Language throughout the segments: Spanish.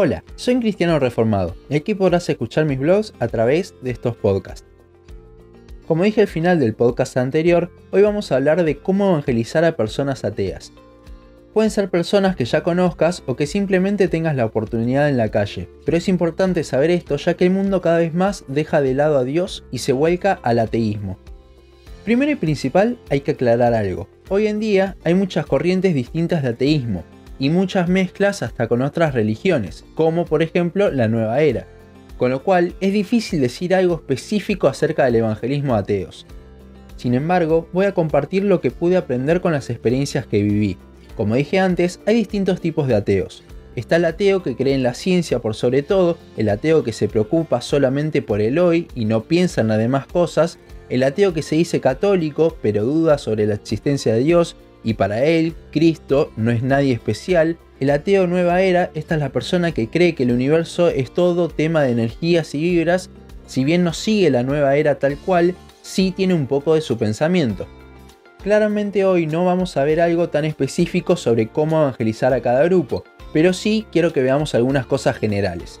Hola, soy un cristiano reformado y aquí podrás escuchar mis blogs a través de estos podcasts. Como dije al final del podcast anterior, hoy vamos a hablar de cómo evangelizar a personas ateas. Pueden ser personas que ya conozcas o que simplemente tengas la oportunidad en la calle, pero es importante saber esto ya que el mundo cada vez más deja de lado a Dios y se vuelca al ateísmo. Primero y principal hay que aclarar algo. Hoy en día hay muchas corrientes distintas de ateísmo, y muchas mezclas hasta con otras religiones, como por ejemplo la nueva era, con lo cual es difícil decir algo específico acerca del evangelismo ateos. Sin embargo, voy a compartir lo que pude aprender con las experiencias que viví. Como dije antes, hay distintos tipos de ateos. Está el ateo que cree en la ciencia por sobre todo, el ateo que se preocupa solamente por el hoy y no piensa en las demás cosas, el ateo que se dice católico pero duda sobre la existencia de Dios y para él, Cristo no es nadie especial. El ateo nueva era, esta es la persona que cree que el universo es todo tema de energías y vibras, si bien no sigue la nueva era tal cual, sí tiene un poco de su pensamiento. Claramente hoy no vamos a ver algo tan específico sobre cómo evangelizar a cada grupo, pero sí quiero que veamos algunas cosas generales.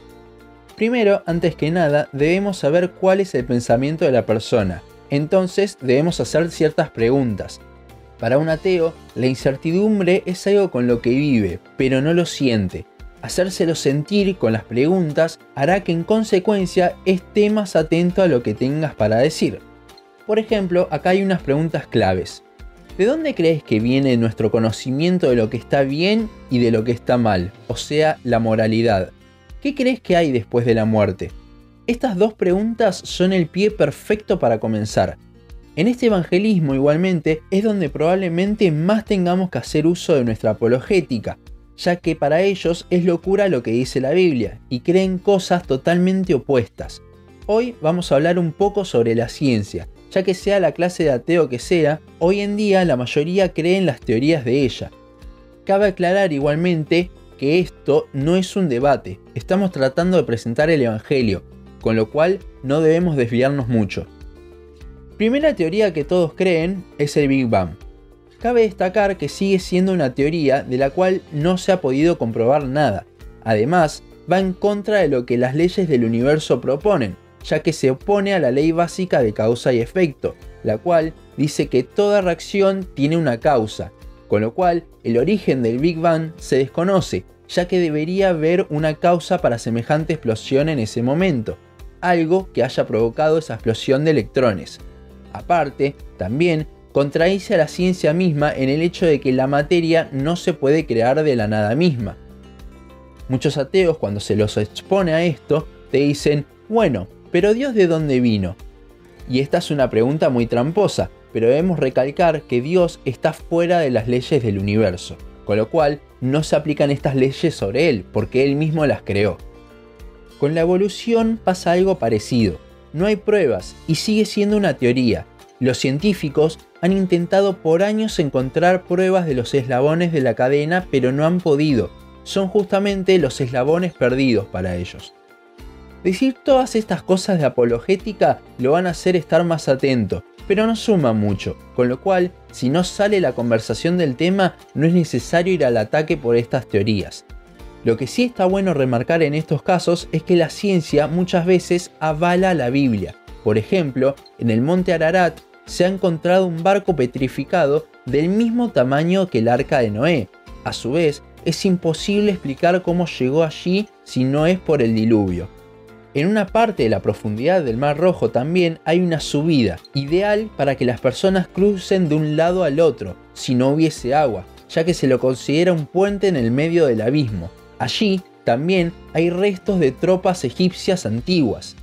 Primero, antes que nada, debemos saber cuál es el pensamiento de la persona. Entonces debemos hacer ciertas preguntas, para un ateo, la incertidumbre es algo con lo que vive, pero no lo siente. Hacérselo sentir con las preguntas hará que en consecuencia esté más atento a lo que tengas para decir. Por ejemplo, acá hay unas preguntas claves. ¿De dónde crees que viene nuestro conocimiento de lo que está bien y de lo que está mal? O sea, la moralidad. ¿Qué crees que hay después de la muerte? Estas dos preguntas son el pie perfecto para comenzar. En este evangelismo igualmente es donde probablemente más tengamos que hacer uso de nuestra apologética, ya que para ellos es locura lo que dice la Biblia y creen cosas totalmente opuestas. Hoy vamos a hablar un poco sobre la ciencia, ya que sea la clase de ateo que sea, hoy en día la mayoría cree en las teorías de ella. Cabe aclarar igualmente que esto no es un debate, estamos tratando de presentar el Evangelio, con lo cual no debemos desviarnos mucho. Primera teoría que todos creen es el Big Bang. Cabe destacar que sigue siendo una teoría de la cual no se ha podido comprobar nada. Además, va en contra de lo que las leyes del universo proponen, ya que se opone a la ley básica de causa y efecto, la cual dice que toda reacción tiene una causa, con lo cual el origen del Big Bang se desconoce, ya que debería haber una causa para semejante explosión en ese momento, algo que haya provocado esa explosión de electrones. Aparte, también contradice a la ciencia misma en el hecho de que la materia no se puede crear de la nada misma. Muchos ateos cuando se los expone a esto te dicen, bueno, pero Dios de dónde vino? Y esta es una pregunta muy tramposa, pero debemos recalcar que Dios está fuera de las leyes del universo, con lo cual no se aplican estas leyes sobre Él, porque Él mismo las creó. Con la evolución pasa algo parecido no hay pruebas y sigue siendo una teoría. Los científicos han intentado por años encontrar pruebas de los eslabones de la cadena, pero no han podido. Son justamente los eslabones perdidos para ellos. Decir todas estas cosas de apologética lo van a hacer estar más atento, pero no suma mucho, con lo cual, si no sale la conversación del tema, no es necesario ir al ataque por estas teorías. Lo que sí está bueno remarcar en estos casos es que la ciencia muchas veces avala la Biblia. Por ejemplo, en el monte Ararat se ha encontrado un barco petrificado del mismo tamaño que el arca de Noé. A su vez, es imposible explicar cómo llegó allí si no es por el diluvio. En una parte de la profundidad del Mar Rojo también hay una subida, ideal para que las personas crucen de un lado al otro, si no hubiese agua, ya que se lo considera un puente en el medio del abismo. Allí también hay restos de tropas egipcias antiguas.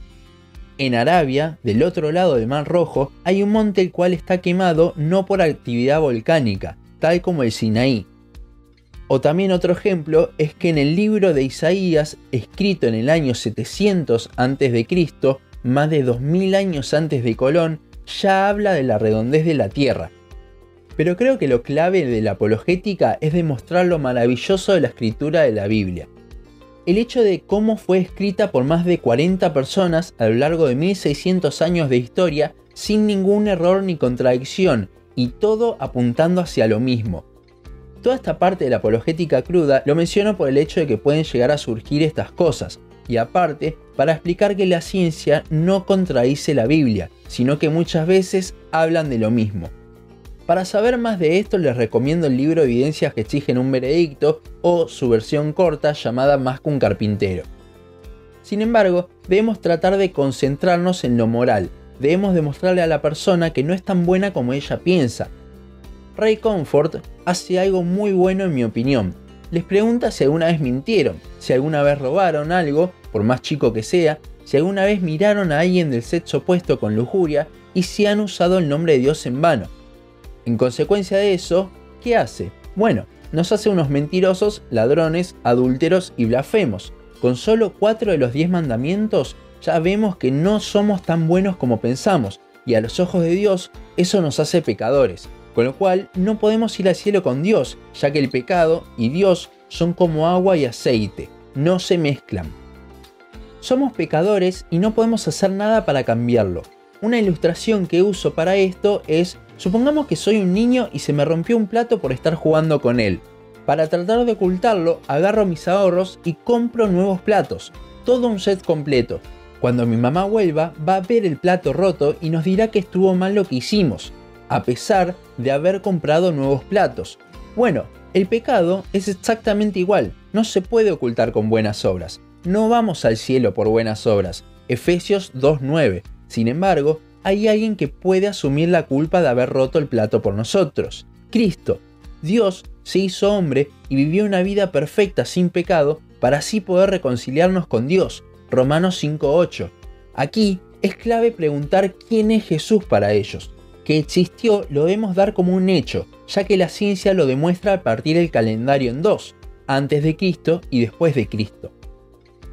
En Arabia, del otro lado del Mar Rojo, hay un monte el cual está quemado no por actividad volcánica, tal como el Sinaí. O también otro ejemplo es que en el libro de Isaías, escrito en el año 700 a.C., más de 2000 años antes de Colón, ya habla de la redondez de la Tierra, pero creo que lo clave de la apologética es demostrar lo maravilloso de la escritura de la Biblia. El hecho de cómo fue escrita por más de 40 personas a lo largo de 1600 años de historia sin ningún error ni contradicción y todo apuntando hacia lo mismo. Toda esta parte de la apologética cruda lo menciono por el hecho de que pueden llegar a surgir estas cosas, y aparte para explicar que la ciencia no contradice la Biblia, sino que muchas veces hablan de lo mismo. Para saber más de esto les recomiendo el libro Evidencias que exigen un veredicto o su versión corta llamada Más que un carpintero. Sin embargo, debemos tratar de concentrarnos en lo moral, debemos demostrarle a la persona que no es tan buena como ella piensa. Ray Comfort hace algo muy bueno en mi opinión. Les pregunta si alguna vez mintieron, si alguna vez robaron algo, por más chico que sea, si alguna vez miraron a alguien del sexo opuesto con lujuria y si han usado el nombre de Dios en vano. En consecuencia de eso, ¿qué hace? Bueno, nos hace unos mentirosos, ladrones, adúlteros y blasfemos. Con solo 4 de los 10 mandamientos ya vemos que no somos tan buenos como pensamos, y a los ojos de Dios eso nos hace pecadores, con lo cual no podemos ir al cielo con Dios, ya que el pecado y Dios son como agua y aceite, no se mezclan. Somos pecadores y no podemos hacer nada para cambiarlo. Una ilustración que uso para esto es, supongamos que soy un niño y se me rompió un plato por estar jugando con él. Para tratar de ocultarlo, agarro mis ahorros y compro nuevos platos, todo un set completo. Cuando mi mamá vuelva, va a ver el plato roto y nos dirá que estuvo mal lo que hicimos, a pesar de haber comprado nuevos platos. Bueno, el pecado es exactamente igual, no se puede ocultar con buenas obras. No vamos al cielo por buenas obras. Efesios 2.9. Sin embargo, hay alguien que puede asumir la culpa de haber roto el plato por nosotros. Cristo. Dios se hizo hombre y vivió una vida perfecta sin pecado para así poder reconciliarnos con Dios. Romanos 5.8. Aquí es clave preguntar quién es Jesús para ellos. Que existió lo debemos dar como un hecho, ya que la ciencia lo demuestra a partir del calendario en dos, antes de Cristo y después de Cristo.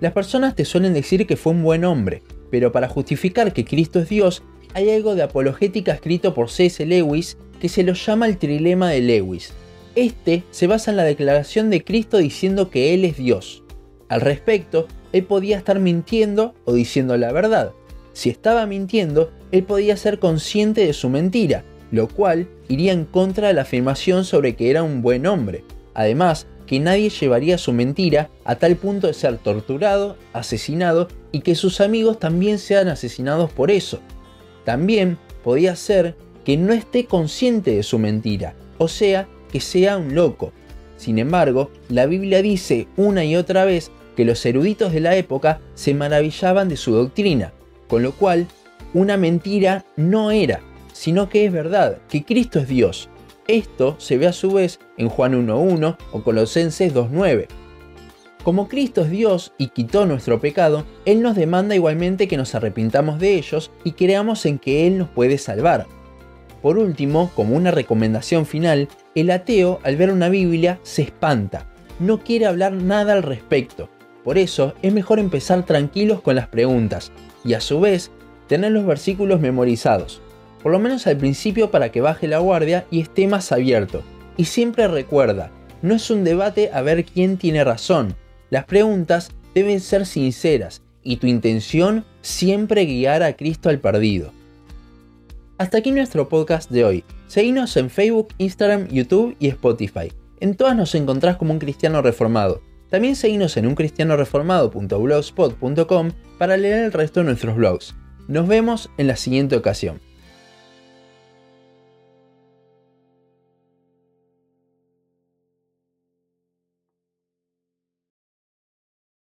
Las personas te suelen decir que fue un buen hombre, pero para justificar que Cristo es Dios, hay algo de apologética escrito por C.S. Lewis que se lo llama el trilema de Lewis. Este se basa en la declaración de Cristo diciendo que Él es Dios. Al respecto, Él podía estar mintiendo o diciendo la verdad. Si estaba mintiendo, Él podía ser consciente de su mentira, lo cual iría en contra de la afirmación sobre que era un buen hombre. Además, que nadie llevaría su mentira a tal punto de ser torturado, asesinado y que sus amigos también sean asesinados por eso. También podía ser que no esté consciente de su mentira, o sea, que sea un loco. Sin embargo, la Biblia dice una y otra vez que los eruditos de la época se maravillaban de su doctrina, con lo cual una mentira no era, sino que es verdad, que Cristo es Dios. Esto se ve a su vez en Juan 1.1 o Colosenses 2.9. Como Cristo es Dios y quitó nuestro pecado, Él nos demanda igualmente que nos arrepintamos de ellos y creamos en que Él nos puede salvar. Por último, como una recomendación final, el ateo al ver una Biblia se espanta, no quiere hablar nada al respecto. Por eso es mejor empezar tranquilos con las preguntas y a su vez tener los versículos memorizados, por lo menos al principio para que baje la guardia y esté más abierto. Y siempre recuerda, no es un debate a ver quién tiene razón, las preguntas deben ser sinceras y tu intención siempre guiar a Cristo al perdido. Hasta aquí nuestro podcast de hoy. Seguinos en Facebook, Instagram, YouTube y Spotify. En todas nos encontrás como un cristiano reformado. También seguinos en uncristianoreformado.blogspot.com para leer el resto de nuestros blogs. Nos vemos en la siguiente ocasión.